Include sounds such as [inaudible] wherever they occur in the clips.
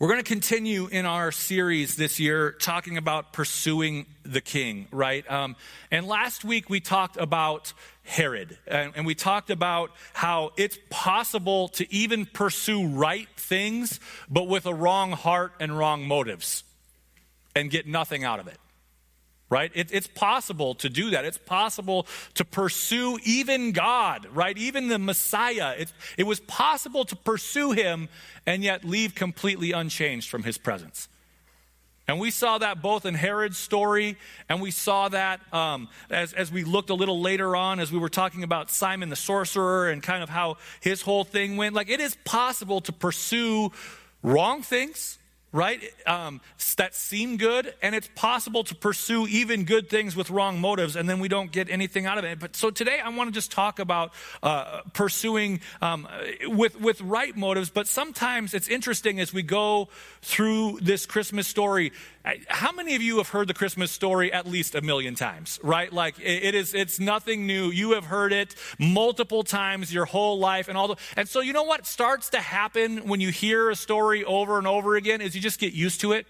We're going to continue in our series this year talking about pursuing the king, right? Um, and last week we talked about Herod, and, and we talked about how it's possible to even pursue right things, but with a wrong heart and wrong motives, and get nothing out of it right? It, it's possible to do that. It's possible to pursue even God, right? Even the Messiah. It, it was possible to pursue him and yet leave completely unchanged from his presence. And we saw that both in Herod's story, and we saw that um, as, as we looked a little later on, as we were talking about Simon the sorcerer and kind of how his whole thing went. Like, it is possible to pursue wrong things, right? Um, that seem good, and it's possible to pursue even good things with wrong motives, and then we don't get anything out of it. But so today, I want to just talk about uh, pursuing um, with with right motives. But sometimes it's interesting as we go through this Christmas story. How many of you have heard the Christmas story at least a million times, right? Like it is, it's nothing new. You have heard it multiple times your whole life and all the, and so you know what starts to happen when you hear a story over and over again is you just get used to it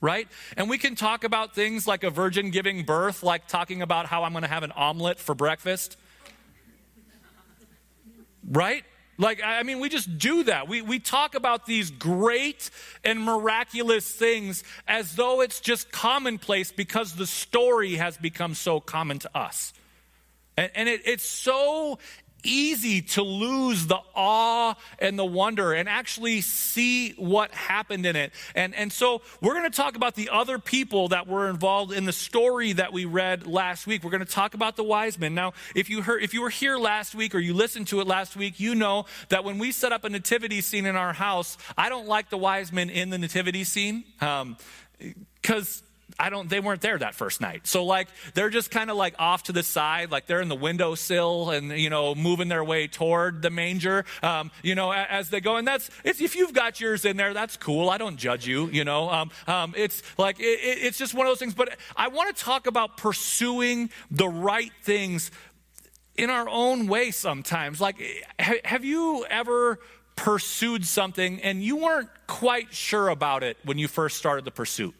right? And we can talk about things like a virgin giving birth, like talking about how I'm going to have an omelet for breakfast. Right? Like, I mean, we just do that. We, we talk about these great and miraculous things as though it's just commonplace because the story has become so common to us. And, and it, it's so easy to lose the awe and the wonder and actually see what happened in it. And, and so we're going to talk about the other people that were involved in the story that we read last week. We're going to talk about the wise men. Now, if you heard, if you were here last week or you listened to it last week, you know that when we set up a nativity scene in our house, I don't like the wise men in the nativity scene. Um, because I don't, they weren't there that first night. So, like, they're just kind of like off to the side, like they're in the windowsill and, you know, moving their way toward the manger, um, you know, as they go. And that's, if you've got yours in there, that's cool. I don't judge you, you know. Um, um, it's like, it, it's just one of those things. But I want to talk about pursuing the right things in our own way sometimes. Like, have you ever pursued something and you weren't quite sure about it when you first started the pursuit?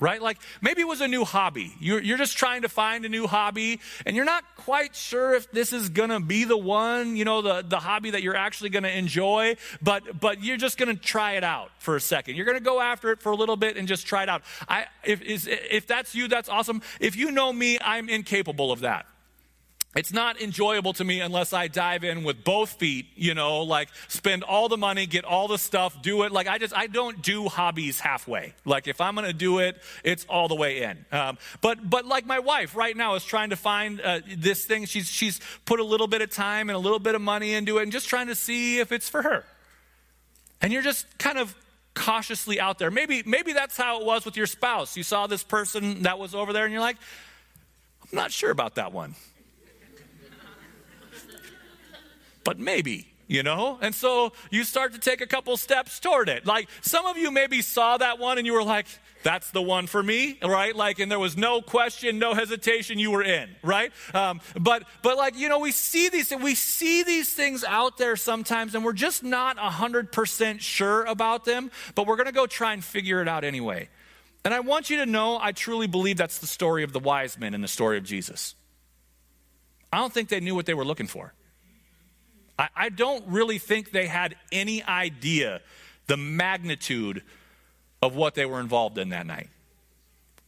Right? Like maybe it was a new hobby. You're, you're just trying to find a new hobby and you're not quite sure if this is going to be the one, you know, the, the hobby that you're actually going to enjoy, but, but you're just going to try it out for a second. You're going to go after it for a little bit and just try it out. I, if, is, if that's you, that's awesome. If you know me, I'm incapable of that it's not enjoyable to me unless I dive in with both feet, you know, like spend all the money, get all the stuff, do it. Like I just, I don't do hobbies halfway. Like if I'm going to do it, it's all the way in. Um, but, but like my wife right now is trying to find uh, this thing. She's, she's put a little bit of time and a little bit of money into it and just trying to see if it's for her. And you're just kind of cautiously out there. Maybe, maybe that's how it was with your spouse. You saw this person that was over there and you're like, I'm not sure about that one but maybe you know? And so you start to take a couple steps toward it. Like some of you maybe saw that one and you were like, that's the one for me, right? Like, and there was no question, no hesitation, you were in, right? Um, but, but like, you know, we see these, we see these things out there sometimes and we're just not 100% sure about them, but we're going to go try and figure it out anyway. And I want you to know, I truly believe that's the story of the wise men and the story of Jesus. I don't think they knew what they were looking for. I, I don't really think they had any idea the magnitude of what they were involved in that night,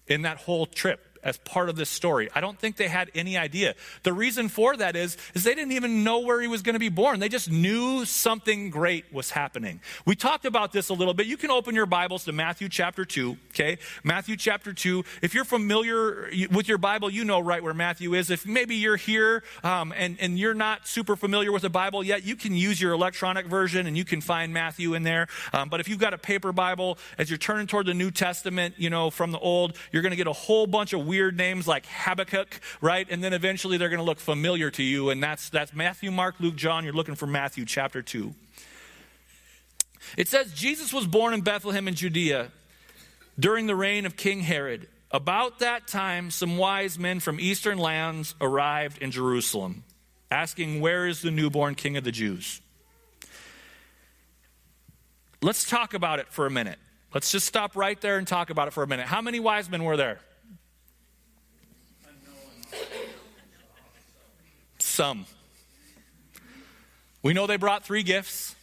in that whole trip as part of this story. I don't think they had any idea. The reason for that is, is they didn't even know where he was going to be born. They just knew something great was happening. We talked about this a little bit. You can open your Bibles to Matthew chapter 2, okay? Matthew chapter 2. If you're familiar with your Bible, you know right where Matthew is. If maybe you're here um, and, and you're not super familiar with the Bible yet, you can use your electronic version and you can find Matthew in there. Um, but if you've got a paper Bible, as you're turning toward the New Testament, you know, from the Old, you're going to get a whole bunch of weird names like Habakkuk, right? And then eventually they're going to look familiar to you. And that's, that's Matthew, Mark, Luke, John. You're looking for Matthew chapter 2. It says Jesus was born in Bethlehem in Judea during the reign of King Herod. About that time, some wise men from eastern lands arrived in Jerusalem, asking, Where is the newborn king of the Jews? let's talk about it for a minute. Let's just stop right there and talk about it for a minute. How many wise men were there? Some. We know they brought three gifts,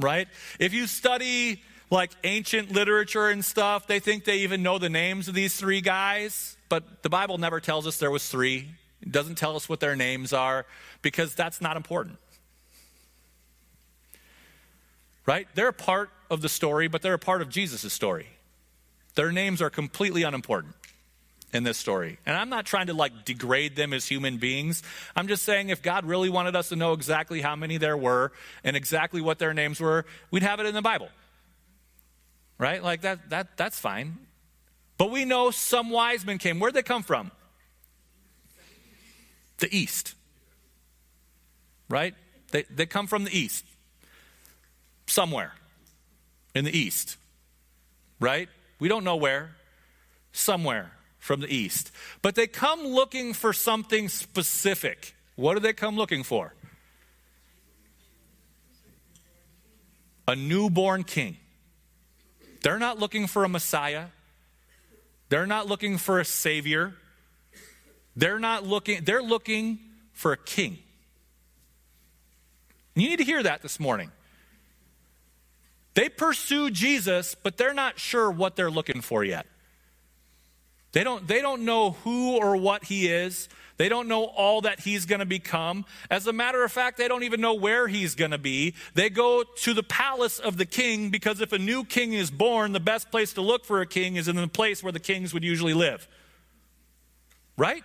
right? If you study like ancient literature and stuff, they think they even know the names of these three guys, but the Bible never tells us there was three. It doesn't tell us what their names are because that's not important. Right? They're a part of the story, but they're a part of Jesus' story. Their names are completely unimportant in this story. And I'm not trying to like degrade them as human beings. I'm just saying if God really wanted us to know exactly how many there were and exactly what their names were, we'd have it in the Bible. Right? Like that that that's fine. But we know some wise men came. Where'd they come from? The east. Right? They they come from the east. Somewhere in the east. Right? We don't know where. Somewhere from the east. But they come looking for something specific. What do they come looking for? A newborn king. They're not looking for a Messiah. They're not looking for a savior. They're not looking, they're looking for a king. You need to hear that this morning. They pursue Jesus, but they're not sure what they're looking for yet. They don't, they don't know who or what he is. They don't know all that he's going to become. As a matter of fact, they don't even know where he's going to be. They go to the palace of the king because if a new king is born, the best place to look for a king is in the place where the kings would usually live. Right?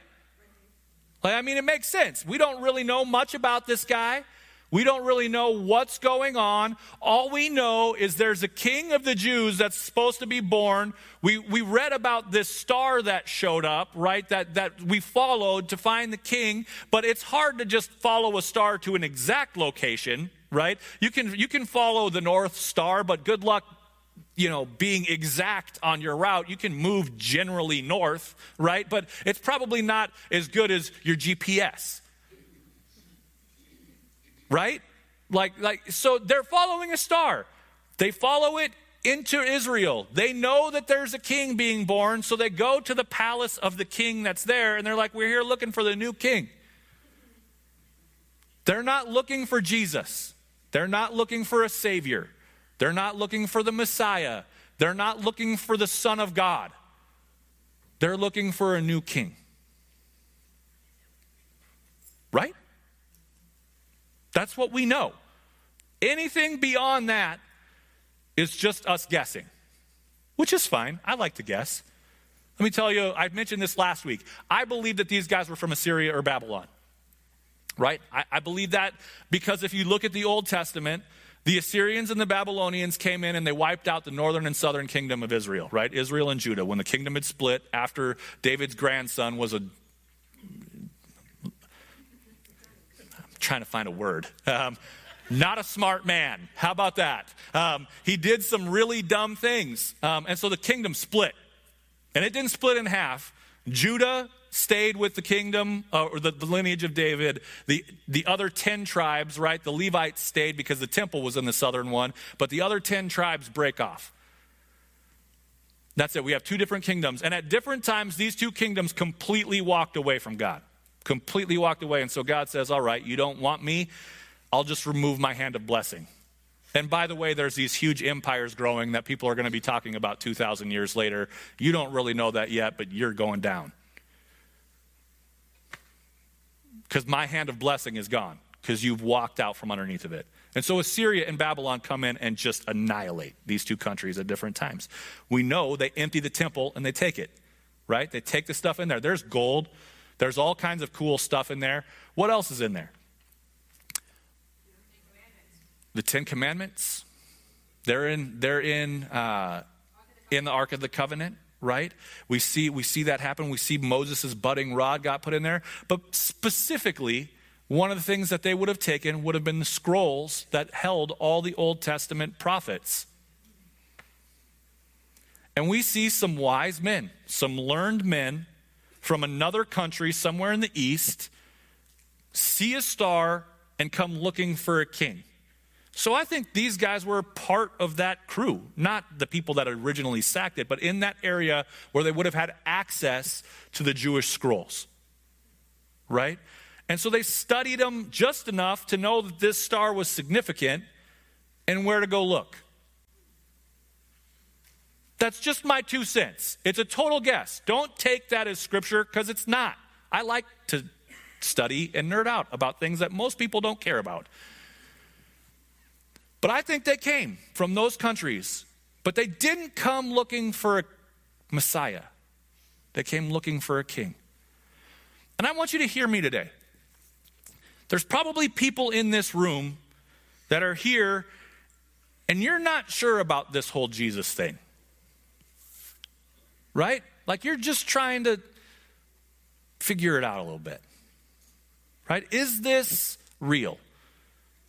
Like, I mean, it makes sense. We don't really know much about this guy. We don't really know what's going on. All we know is there's a king of the Jews that's supposed to be born. We, we read about this star that showed up, right? That, that we followed to find the king, but it's hard to just follow a star to an exact location, right? You can, you can follow the North Star, but good luck you know, being exact on your route. You can move generally north, right? But it's probably not as good as your GPS right? Like, like, so they're following a star. They follow it into Israel. They know that there's a king being born, so they go to the palace of the king that's there, and they're like, We're here looking for the new king. They're not looking for Jesus. They're not looking for a savior. They're not looking for the Messiah. They're not looking for the Son of God. They're looking for a new king. Right? That's what we know. Anything beyond that is just us guessing, which is fine. I like to guess. Let me tell you, I mentioned this last week. I believe that these guys were from Assyria or Babylon. Right? I, I believe that because if you look at the Old Testament, the Assyrians and the Babylonians came in and they wiped out the northern and southern kingdom of Israel, right? Israel and Judah. When the kingdom had split after David's grandson was a trying to find a word. Um, not a smart man. How about that? Um, he did some really dumb things. Um, and so the kingdom split. And it didn't split in half. Judah stayed with the kingdom uh, or the, the, lineage of David. The, the other 10 tribes, right, the Levites stayed because the temple was in the southern one, but the other 10 tribes break off. That's it. We have two different kingdoms. And at different times, these two kingdoms completely walked away from God completely walked away. And so God says, All right, you don't want me? I'll just remove my hand of blessing. And by the way, there's these huge empires growing that people are going to be talking about 2,000 years later. You don't really know that yet, but you're going down. Because my hand of blessing is gone, because you've walked out from underneath of it. And so Assyria and Babylon come in and just annihilate these two countries at different times. We know they empty the temple and they take it, right? They take the stuff in there. There's gold, there's all kinds of cool stuff in there. What else is in there? The Ten Commandments. They're in. They're in. Uh, in the Ark of the Covenant, right? We see we see that happen. We see Moses' budding rod got put in there, but specifically. One of the things that they would have taken would have been the scrolls that held all the Old Testament prophets. And we see some wise men, some learned men from another country somewhere in the east, see a star, and come looking for a king. So I think these guys were part of that crew, not the people that originally sacked it, but in that area where they would have had access to the Jewish scrolls. Right? And so they studied them just enough to know that this star was significant and where to go look. That's just my two cents. It's a total guess. Don't take that as scripture because it's not. I like to study and nerd out about things that most people don't care about. But I think they came from those countries, but they didn't come looking for a Messiah. They came looking for a king. And I want you to hear me today. There's probably people in this room that are here and you're not sure about this whole Jesus thing. Right? Like you're just trying to figure it out a little bit. Right? Is this real?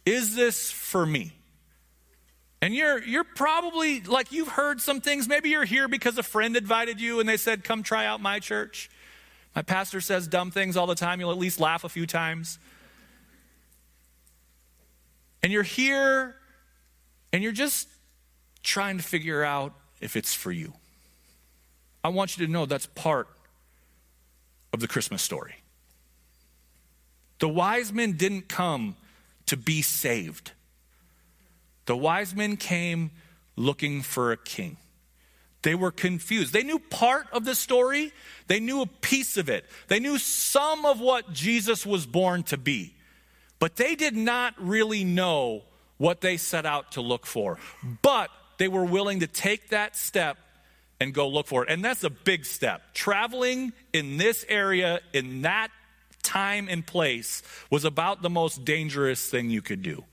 Is this for me? And you're you're probably like you've heard some things. Maybe you're here because a friend invited you and they said, "Come try out my church." My pastor says dumb things all the time. You'll at least laugh a few times. And you're here and you're just trying to figure out if it's for you. I want you to know that's part of the Christmas story. The wise men didn't come to be saved. The wise men came looking for a king. They were confused. They knew part of the story, they knew a piece of it, they knew some of what Jesus was born to be, but they did not really know what they set out to look for. But they were willing to take that step and go look for it. And that's a big step. Traveling in this area, in that time and place, was about the most dangerous thing you could do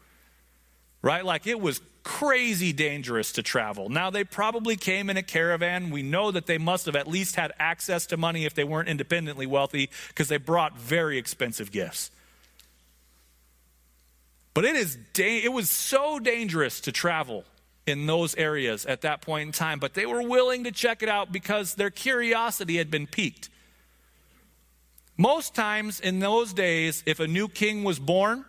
right? Like it was crazy dangerous to travel. Now, they probably came in a caravan. We know that they must have at least had access to money if they weren't independently wealthy because they brought very expensive gifts. But it, is da- it was so dangerous to travel in those areas at that point in time, but they were willing to check it out because their curiosity had been piqued. Most times in those days, if a new king was born,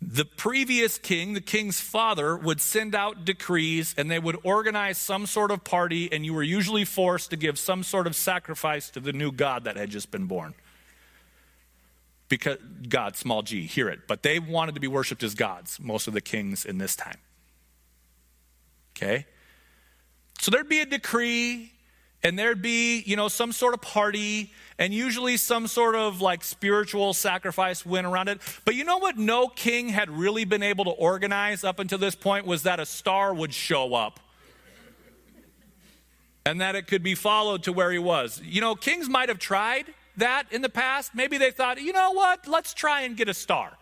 the previous king, the king's father, would send out decrees and they would organize some sort of party, and you were usually forced to give some sort of sacrifice to the new God that had just been born. Because God, small g, hear it. But they wanted to be worshiped as gods, most of the kings in this time. Okay? So there'd be a decree, and there'd be, you know, some sort of party, and usually some sort of like spiritual sacrifice went around it. But you know what no king had really been able to organize up until this point was that a star would show up. And that it could be followed to where he was. You know, kings might have tried that in the past. Maybe they thought, you know what, let's try and get a star.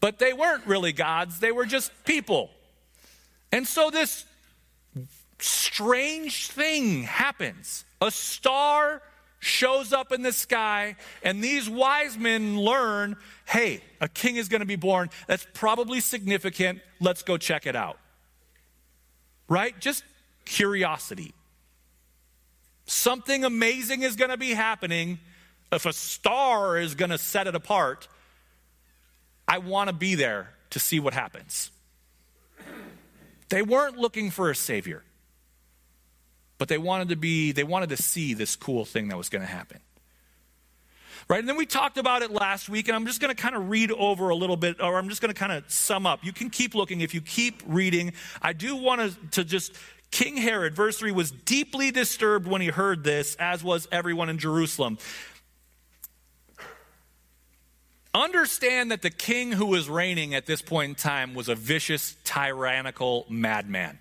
But they weren't really gods, they were just people. And so this strange thing happens. A star shows up in the sky, and these wise men learn hey, a king is going to be born. That's probably significant. Let's go check it out. Right? Just curiosity. Something amazing is going to be happening. If a star is going to set it apart, I want to be there to see what happens. They weren't looking for a savior but they wanted to be they wanted to see this cool thing that was going to happen. Right and then we talked about it last week and i'm just going to kind of read over a little bit or i'm just going to kind of sum up. You can keep looking. If you keep reading i do want to, just king herod verse 3 was deeply disturbed when he heard this as was everyone in jerusalem understand that the king who was reigning at this point in time was a vicious tyrannical madman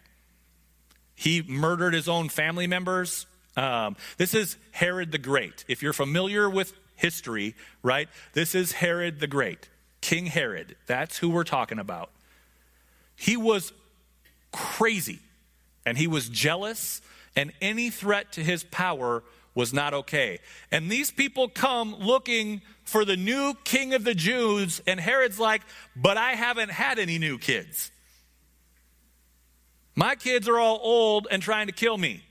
he murdered his own family members. Um, this is Herod the Great. If you're familiar with history, right, this is Herod the Great, King Herod. That's who we're talking about. He was crazy and he was jealous, and any threat to his power was not okay. And these people come looking for the new king of the Jews, and Herod's like, But I haven't had any new kids. My kids are all old and trying to kill me.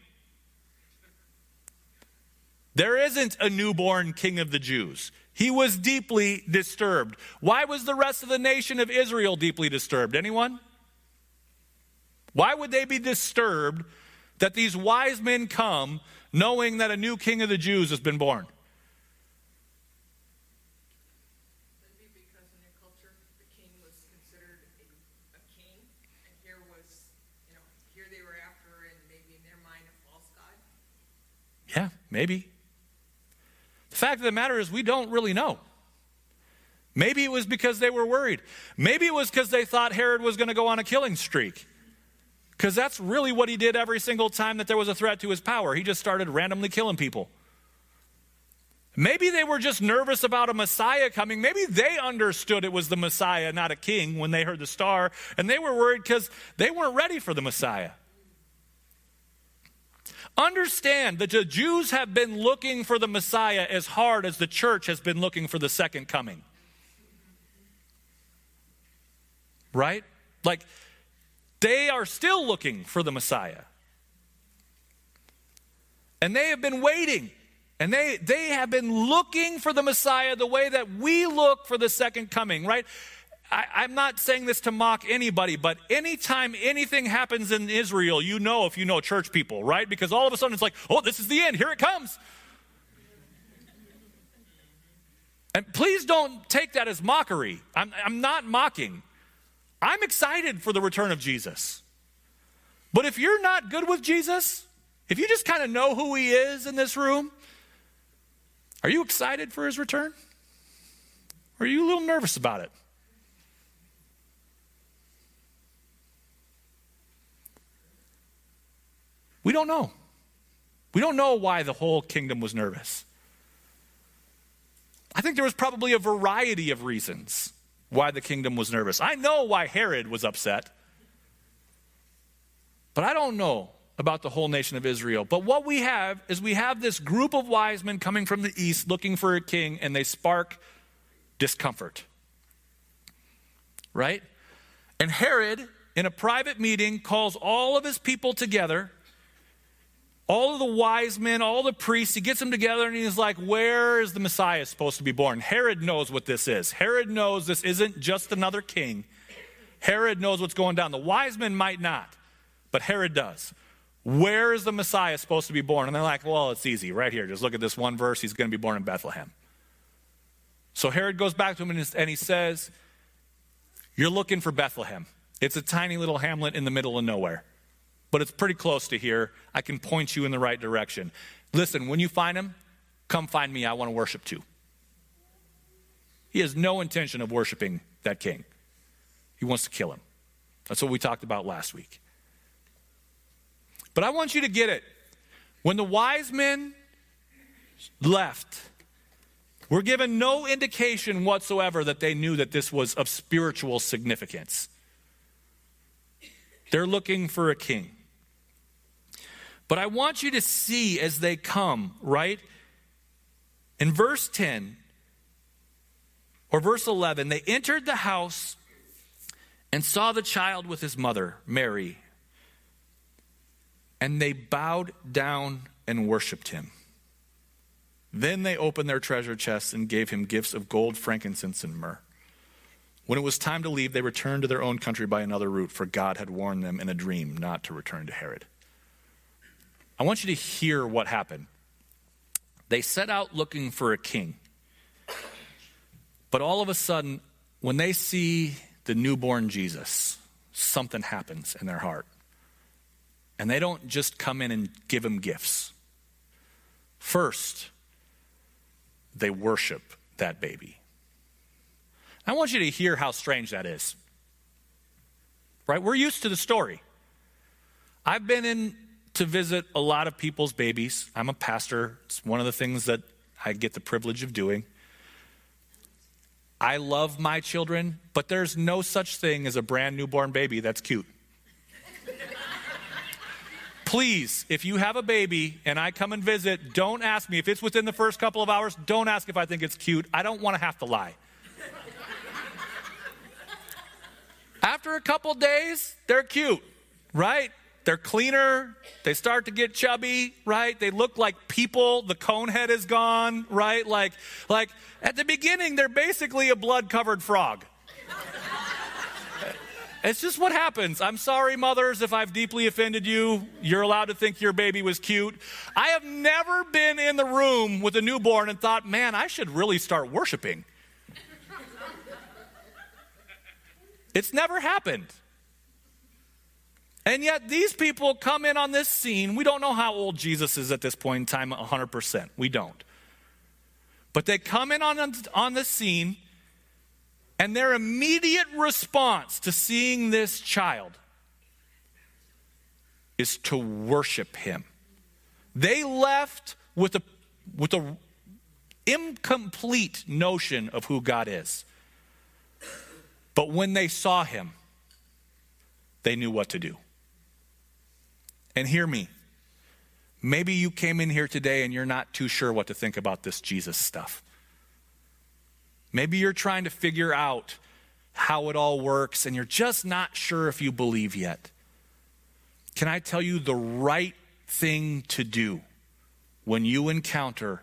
There isn't a newborn king of the Jews. He was deeply disturbed. Why was the rest of the nation of Israel deeply disturbed? Anyone? Why would they be disturbed that these wise men come knowing that a new king of the Jews has been born? Yeah, maybe. The fact of the matter is, we don't really know. Maybe it was because they were worried. Maybe it was because they thought Herod was going to go on a killing streak. Because that's really what he did every single time that there was a threat to his power. He just started randomly killing people. Maybe they were just nervous about a Messiah coming. Maybe they understood it was the Messiah, not a king, when they heard the star. And they were worried because they weren't ready for the Messiah. Understand that the Jews have been looking for the Messiah as hard as the church has been looking for the second coming. Right? Like, they are still looking for the Messiah. And they have been waiting. And they, they have been looking for the Messiah the way that we look for the second coming, right? I, am not saying this to mock anybody, but anytime anything happens in Israel, you know if you know church people, right? Because all of a sudden it's like, oh, this is the end. Here it comes. And please don't take that as mockery. I'm, I'm not mocking. I'm excited for the return of Jesus. But if you're not good with Jesus, if you just kind of know who he is in this room, are you excited for his return? Or are you a little nervous about it? We don't know. We don't know why the whole kingdom was nervous. I think there was probably a variety of reasons why the kingdom was nervous. I know why Herod was upset, but I don't know about the whole nation of Israel. But what we have is we have this group of wise men coming from the east looking for a king, and they spark discomfort. Right? And Herod, in a private meeting, calls all of his people together all of the wise men, all the priests, he gets them together and he's like, Where is the Messiah supposed to be born? Herod knows what this is. Herod knows this isn't just another king. Herod knows what's going down. The wise men might not, but Herod does. Where is the Messiah supposed to be born? And they're like, Well, it's easy, right here. Just look at this one verse. He's going to be born in Bethlehem. So Herod goes back to him and he says, You're looking for Bethlehem. It's a tiny little hamlet in the middle of nowhere but it's pretty close to here. I can point you in the right direction. Listen, when you find him, come find me. I want to worship too. He has no intention of worshiping that king, he wants to kill him. That's what we talked about last week. But I want you to get it. When the wise men left, we're given no indication whatsoever that they knew that this was of spiritual significance. They're looking for a king. But I want you to see as they come, right? In verse 10 or verse 11, they entered the house and saw the child with his mother, Mary. And they bowed down and worshiped him. Then they opened their treasure chests and gave him gifts of gold, frankincense, and myrrh. When it was time to leave, they returned to their own country by another route, for God had warned them in a dream not to return to Herod. I want you to hear what happened. They set out looking for a king. But all of a sudden, when they see the newborn Jesus, something happens in their heart. And they don't just come in and give him gifts. First, they worship that baby. I want you to hear how strange that is. Right? We're used to the story. I've been in to visit a lot of people's babies. I'm a pastor, it's one of the things that I get the privilege of doing. I love my children, but there's no such thing as a brand newborn baby that's cute. Please, if you have a baby and I come and visit, don't ask me if it's within the first couple of hours, don't ask if I think it's cute. I don't want to have to lie. After a couple days, they're cute, right? They're cleaner. They start to get chubby, right? They look like people. The cone head is gone, right? Like, like at the beginning, they're basically a blood covered frog. It's just what happens. I'm sorry, mothers, if I've deeply offended you. You're allowed to think your baby was cute. I have never been in the room with a newborn and thought, man, I should really start worshiping. it's never happened. And yet, these people come in on this scene. We don't know how old Jesus is at this point in time, 100%. We don't. But they come in on, on the scene and their immediate response to seeing this child is to worship him. They left with a with a incomplete notion of who God is. But when they saw him, they knew what to do. And hear me. Maybe you came in here today and you're not too sure what to think about this Jesus stuff. Maybe you're trying to figure out how it all works and you're just not sure if you believe yet. Can I tell you the right thing to do when you encounter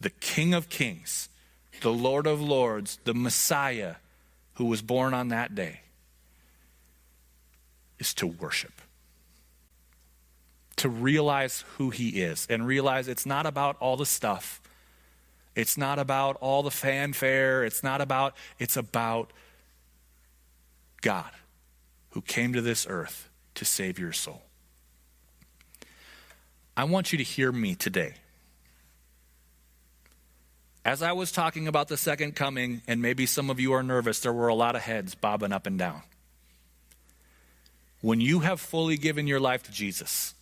the King of Kings, the Lord of Lords, the Messiah who was born on that day? Is to worship. To realize who he is and realize it's not about all the stuff. It's not about all the fanfare. It's not about, it's about God who came to this earth to save your soul. I want you to hear me today. As I was talking about the second coming, and maybe some of you are nervous, there were a lot of heads bobbing up and down. When you have fully given your life to Jesus,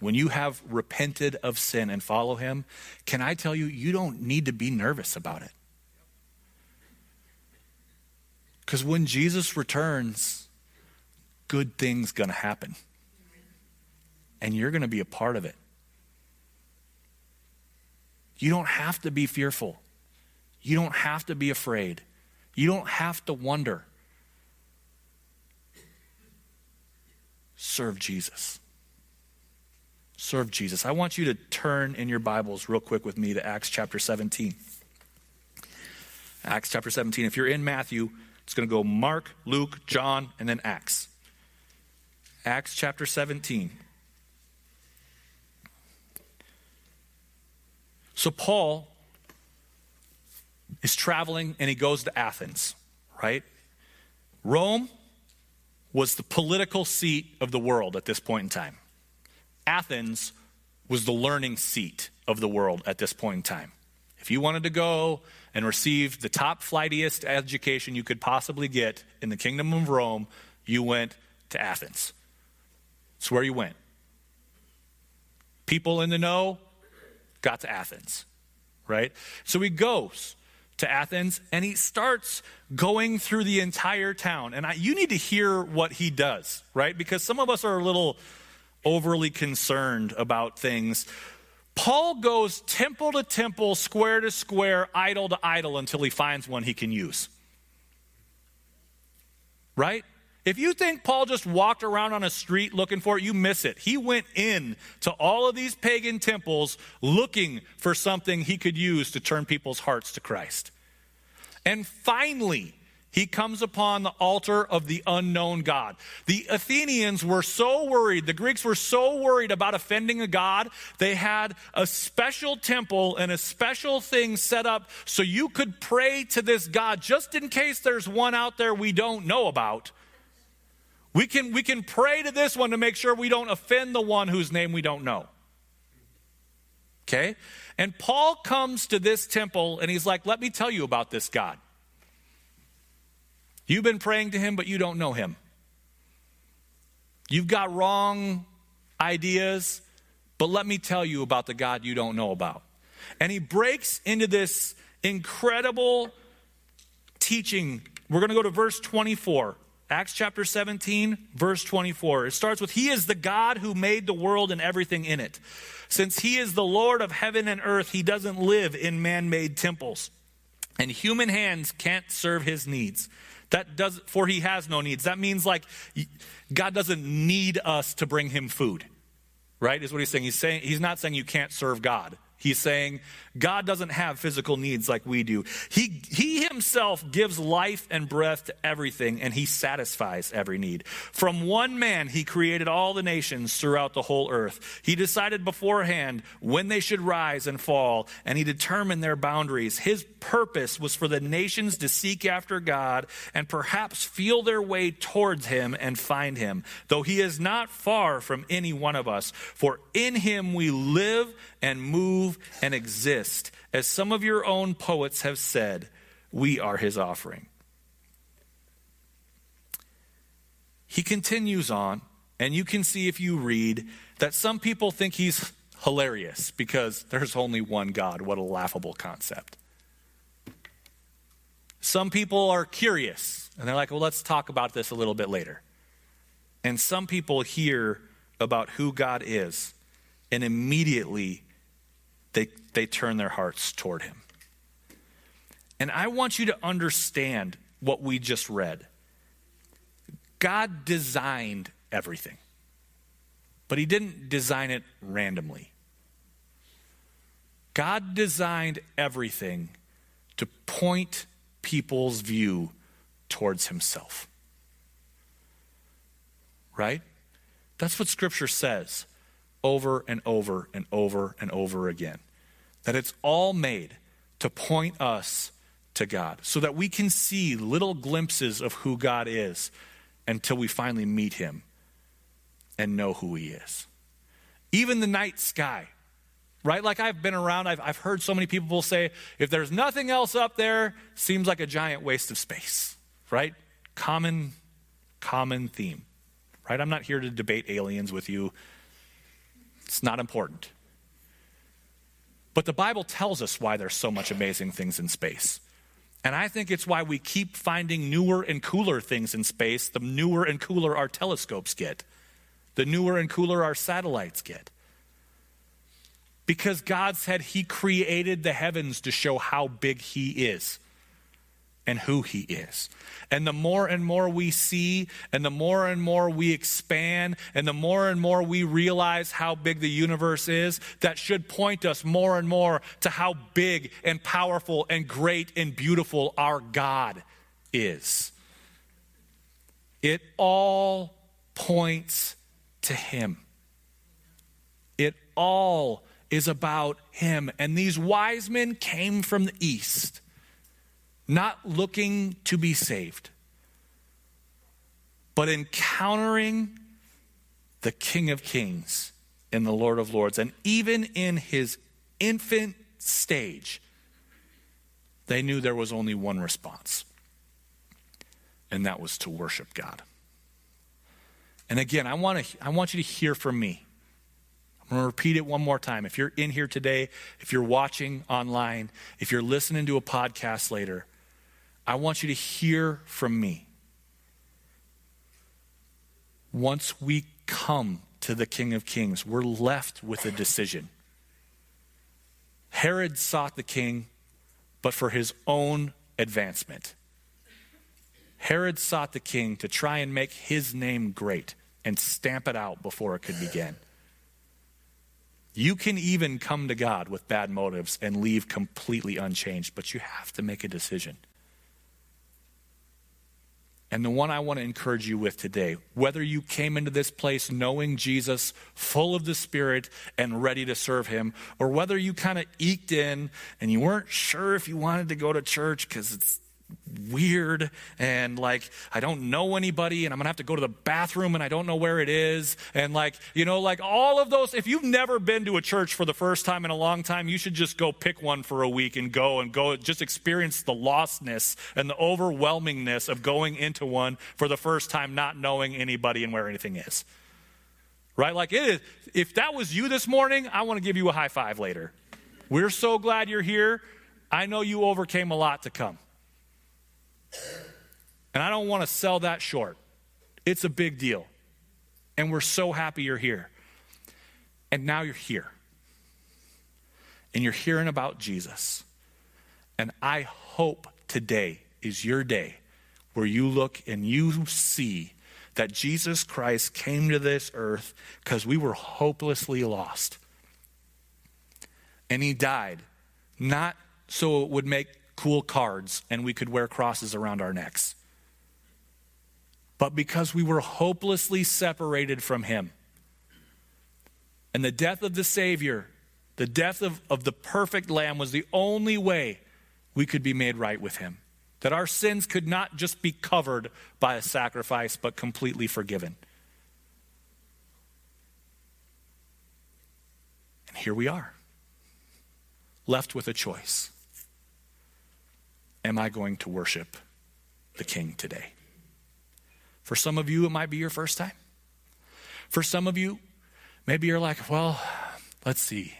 when you have repented of sin and follow him, can I tell you, you don't need to be nervous about it. Because when Jesus returns, good things going to happen. And you're going to be a part of it. You don't have to be fearful. You don't have to be afraid. You don't have to wonder. Serve Jesus serve Jesus. I want you to turn in your Bibles real quick with me to Acts chapter 17. Acts chapter 17. If you're in Matthew, it's going to go Mark, Luke, John, and then Acts. Acts chapter 17. So Paul is traveling and he goes to Athens, right? Rome was the political seat of the world at this point in time. Athens was the learning seat of the world at this point in time. If you wanted to go and receive the top flightiest education you could possibly get in the kingdom of Rome, you went to Athens. It's where you went. People in the know got to Athens, right? So he goes to Athens and he starts going through the entire town. And I, you need to hear what he does, right? Because some of us are a little overly concerned about things. Paul goes temple to temple, square to square, idol to idol until he finds one he can use. Right? If you think Paul just walked around on a street looking for it, you miss it. He went in to all of these pagan temples looking for something he could use to turn people's hearts to Christ. And finally, he comes upon the altar of the unknown God. The Athenians were so worried, the Greeks were so worried about offending a God, they had a special temple and a special thing set up so you could pray to this God just in case there's one out there we don't know about. We can, we can pray to this one to make sure we don't offend the one whose name we don't know. Okay? And Paul comes to this temple and he's like, Let me tell you about this God. You've been praying to him, but you don't know him. You've got wrong ideas, but let me tell you about the God you don't know about. And he breaks into this incredible teaching. We're going to go to verse 24. Acts chapter 17, verse 24. It starts with He is the God who made the world and everything in it. Since He is the Lord of heaven and earth, He doesn't live in man made temples, and human hands can't serve His needs. That does for he has no needs. That means like God doesn't need us to bring him food. Right? Is what he's saying. He's saying he's not saying you can't serve God. He's saying God doesn't have physical needs like we do. He, he himself gives life and breath to everything, and he satisfies every need. From one man, he created all the nations throughout the whole earth. He decided beforehand when they should rise and fall, and he determined their boundaries. His purpose was for the nations to seek after God and perhaps feel their way towards him and find him, though he is not far from any one of us. For in him we live and move and exist. As some of your own poets have said, we are his offering. He continues on, and you can see if you read that some people think he's hilarious because there's only one God. What a laughable concept. Some people are curious, and they're like, well, let's talk about this a little bit later. And some people hear about who God is, and immediately they, they turn their hearts toward him. And I want you to understand what we just read. God designed everything, but he didn't design it randomly. God designed everything to point people's view towards himself. Right? That's what Scripture says over and over and over and over again. That it's all made to point us to God so that we can see little glimpses of who God is until we finally meet Him and know who He is. Even the night sky, right? Like I've been around, I've, I've heard so many people say, if there's nothing else up there, seems like a giant waste of space, right? Common, common theme, right? I'm not here to debate aliens with you. It's not important. But the Bible tells us why there's so much amazing things in space. And I think it's why we keep finding newer and cooler things in space, the newer and cooler our telescopes get, the newer and cooler our satellites get. Because God said He created the heavens to show how big He is and who He is. And the more and more we see, and the more and more we expand, and the more and more we realize how big the universe is, that should point us more and more to how big and powerful and great and beautiful our God is. It all points to Him. It all is about Him. And these wise men came from the east not looking to be saved, but encountering the King of Kings and the Lord of Lords. And even in his infant stage, they knew there was only one response, and that was to worship God. And again, I want, to, I want you to hear from me. I'm going to repeat it one more time. If you're in here today, if you're watching online, if you're listening to a podcast later, I want you to hear from me. Once we come to the King of Kings, we're left with a decision. Herod sought the king, but for his own advancement. Herod sought the king to try and make his name great and stamp it out before it could begin. You can even come to God with bad motives and leave completely unchanged, but you have to make a decision and the one I want to encourage you with today, whether you came into this place knowing Jesus, full of the Spirit, and ready to serve Him, or whether you kind of eked in and you weren't sure if you wanted to go to church because it's weird and like I don't know anybody and I'm gonna have to go to the bathroom and I don't know where it is. And like, you know, like all of those, if you've never been to a church for the first time in a long time, you should just go pick one for a week and go and go just experience the lostness and the overwhelmingness of going into one for the first time, not knowing anybody and where anything is. Right? Like it is, if that was you this morning, I want to give you a high five later. We're so glad you're here. I know you overcame a lot to come. And I don't want to sell that short. It's a big deal. And we're so happy you're here. And now you're here. And you're hearing about Jesus. And I hope today is your day where you look and you see that Jesus Christ came to this earth because we were hopelessly lost. And he died, not so it would make cool cards and we could wear crosses around our necks, but because we were hopelessly separated from him. And the death of the Savior, the death of, of the perfect Lamb, was the only way we could be made right with him. That our sins could not just be covered by a sacrifice, but completely forgiven. And here we are, left with a choice. Am I going to worship the King today? For some of you, it might be your first time. For some of you, maybe you're like, well, let's see.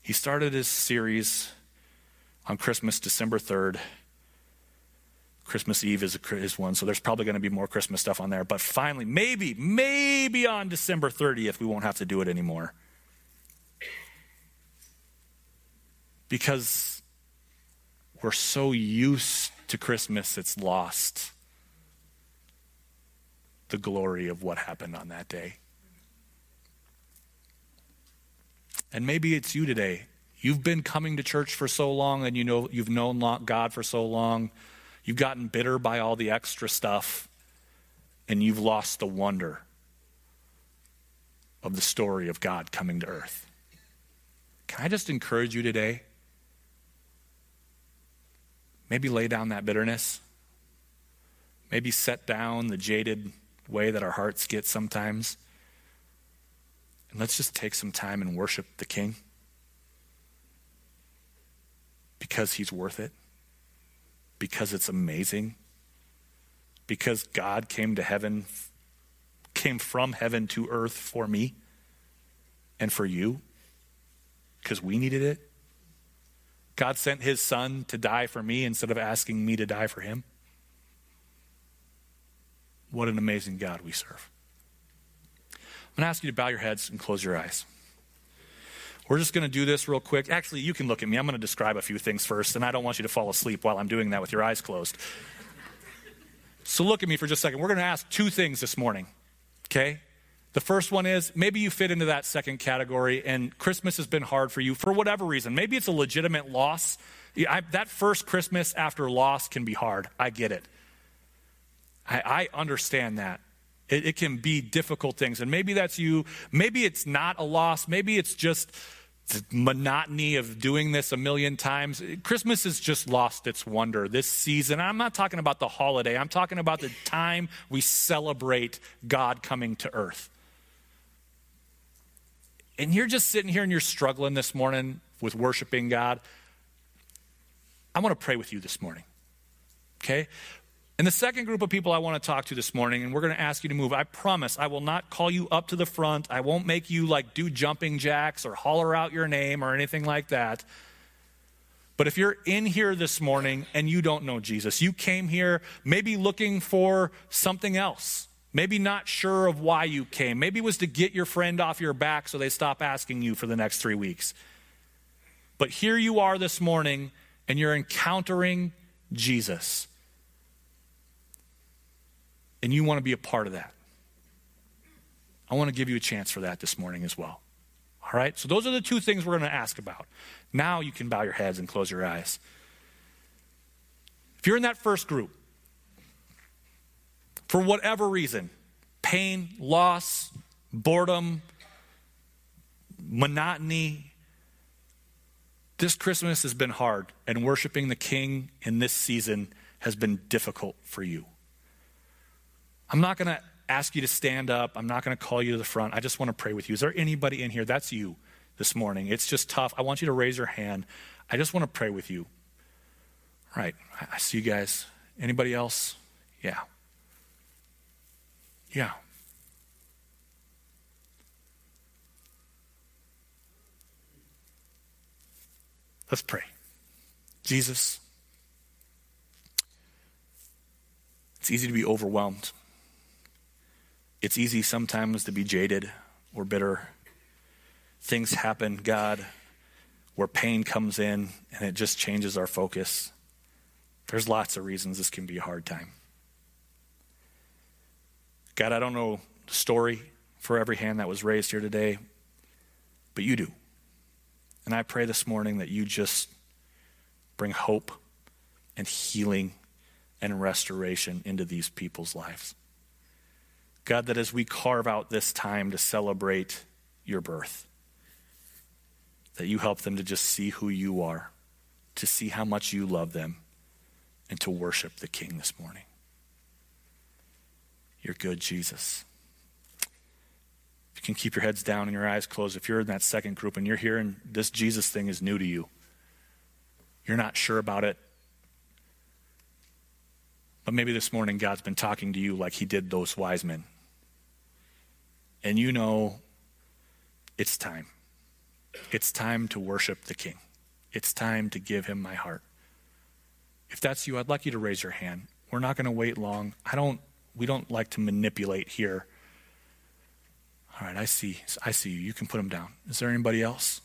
He started his series on Christmas, December 3rd. Christmas Eve is, a, is one, so there's probably going to be more Christmas stuff on there. But finally, maybe, maybe on December 30th, we won't have to do it anymore. Because we're so used to Christmas, it's lost the glory of what happened on that day. And maybe it's you today. You've been coming to church for so long and you know you've known God for so long You've gotten bitter by all the extra stuff, and you've lost the wonder of the story of God coming to earth. Can I just encourage you today? Maybe lay down that bitterness. Maybe set down the jaded way that our hearts get sometimes. And let's just take some time and worship the King because he's worth it because it's amazing, because God came to heaven, came from heaven to earth for me and for you, because we needed it. God sent his son to die for me instead of asking me to die for him. What an amazing God we serve. I'm going to ask you to bow your heads and close your eyes. We're just going to do this real quick. Actually, you can look at me. I'm going to describe a few things first, and I don't want you to fall asleep while I'm doing that with your eyes closed. So look at me for just a second. We're going to ask two things this morning, okay? The first one is maybe you fit into that second category and Christmas has been hard for you for whatever reason. Maybe it's a legitimate loss. I, that first Christmas after loss can be hard. I get it. I, I understand that. It, it can be difficult things. And maybe that's you. Maybe it's not a loss. Maybe it's just the monotony of doing this a million times. Christmas has just lost its wonder this season. I'm not talking about the holiday, I'm talking about the time we celebrate God coming to earth. And you're just sitting here and you're struggling this morning with worshiping God. I want to pray with you this morning. Okay? And the second group of people I want to talk to this morning, and we're going to ask you to move. I promise I will not call you up to the front. I won't make you like do jumping jacks or holler out your name or anything like that. But if you're in here this morning and you don't know Jesus, you came here maybe looking for something else, maybe not sure of why you came. Maybe it was to get your friend off your back so they stop asking you for the next three weeks. But here you are this morning and you're encountering Jesus and you want to be a part of that. I want to give you a chance for that this morning as well. All right? So, those are the two things we're going to ask about. Now you can bow your heads and close your eyes. If you're in that first group, for whatever reason pain, loss, boredom, monotony this Christmas has been hard, and worshiping the King in this season has been difficult for you. I'm not going to ask you to stand up. I'm not going to call you to the front. I just want to pray with you. Is there anybody in here? That's you this morning. It's just tough. I want you to raise your hand. I just want to pray with you. All right. I see you guys. Anybody else? Yeah. Yeah. Let's pray. Jesus, it's easy to be overwhelmed. It's easy sometimes to be jaded or bitter. Things happen, God, where pain comes in and it just changes our focus. There's lots of reasons this can be a hard time. God, I don't know the story for every hand that was raised here today, but you do. And I pray this morning that you just bring hope and healing and restoration into these people's lives. God, that as we carve out this time to celebrate your birth, that you help them to just see who you are, to see how much you love them, and to worship the King this morning. You're good, Jesus. If you can keep your heads down and your eyes closed, if you're in that second group and you're here and this Jesus thing is new to you, you're not sure about it, but maybe this morning God's been talking to you like he did those wise men. And you know it's time. It's time to worship the King. It's time to give him my heart. If that's you, I'd like you to raise your hand. We're not going to wait long. I don't we don't like to manipulate here. All right, I see. I see you. You can put them down. Is there anybody else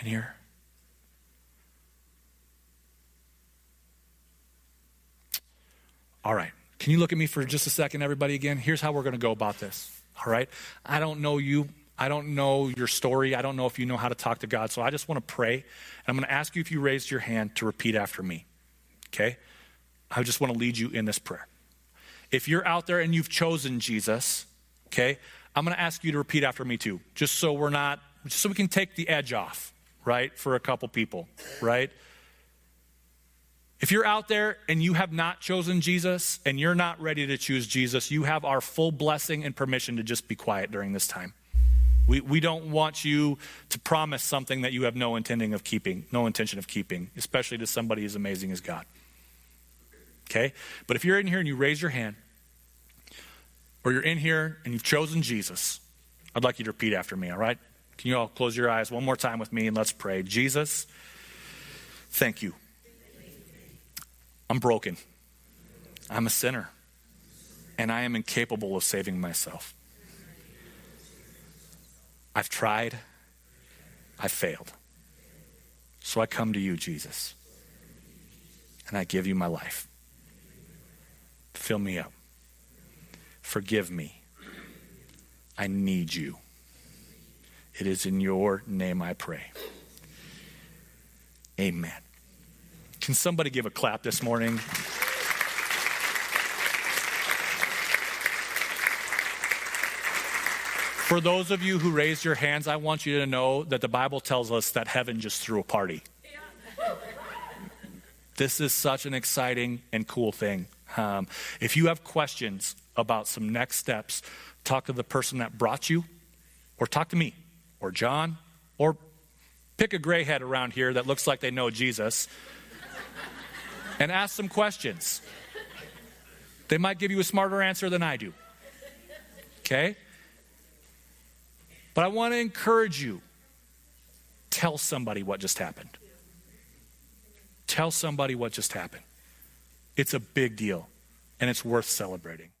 in here? All right. Can you look at me for just a second, everybody, again? Here's how we're going to go about this. All right. I don't know you. I don't know your story. I don't know if you know how to talk to God. So I just want to pray. And I'm going to ask you if you raised your hand to repeat after me. Okay? I just want to lead you in this prayer. If you're out there and you've chosen Jesus, okay, I'm going to ask you to repeat after me too, just so we're not, just so we can take the edge off, right, for a couple people, right? If you're out there and you have not chosen Jesus and you're not ready to choose Jesus, you have our full blessing and permission to just be quiet during this time. We, we don't want you to promise something that you have no intending of keeping, no intention of keeping, especially to somebody as amazing as God. Okay? But if you're in here and you raise your hand, or you're in here and you've chosen Jesus, I'd like you to repeat after me, all right? Can you all close your eyes one more time with me and let's pray. Jesus, thank you I'm broken. I'm a sinner. And I am incapable of saving myself. I've tried. I've failed. So I come to you, Jesus. And I give you my life. Fill me up. Forgive me. I need you. It is in your name I pray. Amen. Can somebody give a clap this morning? For those of you who raised your hands, I want you to know that the Bible tells us that heaven just threw a party. This is such an exciting and cool thing. Um, if you have questions about some next steps, talk to the person that brought you, or talk to me, or John, or pick a gray head around here that looks like they know Jesus [laughs] and ask some questions. They might give you a smarter answer than I do. Okay? But I want to encourage you tell somebody what just happened. Tell somebody what just happened. It's a big deal, and it's worth celebrating.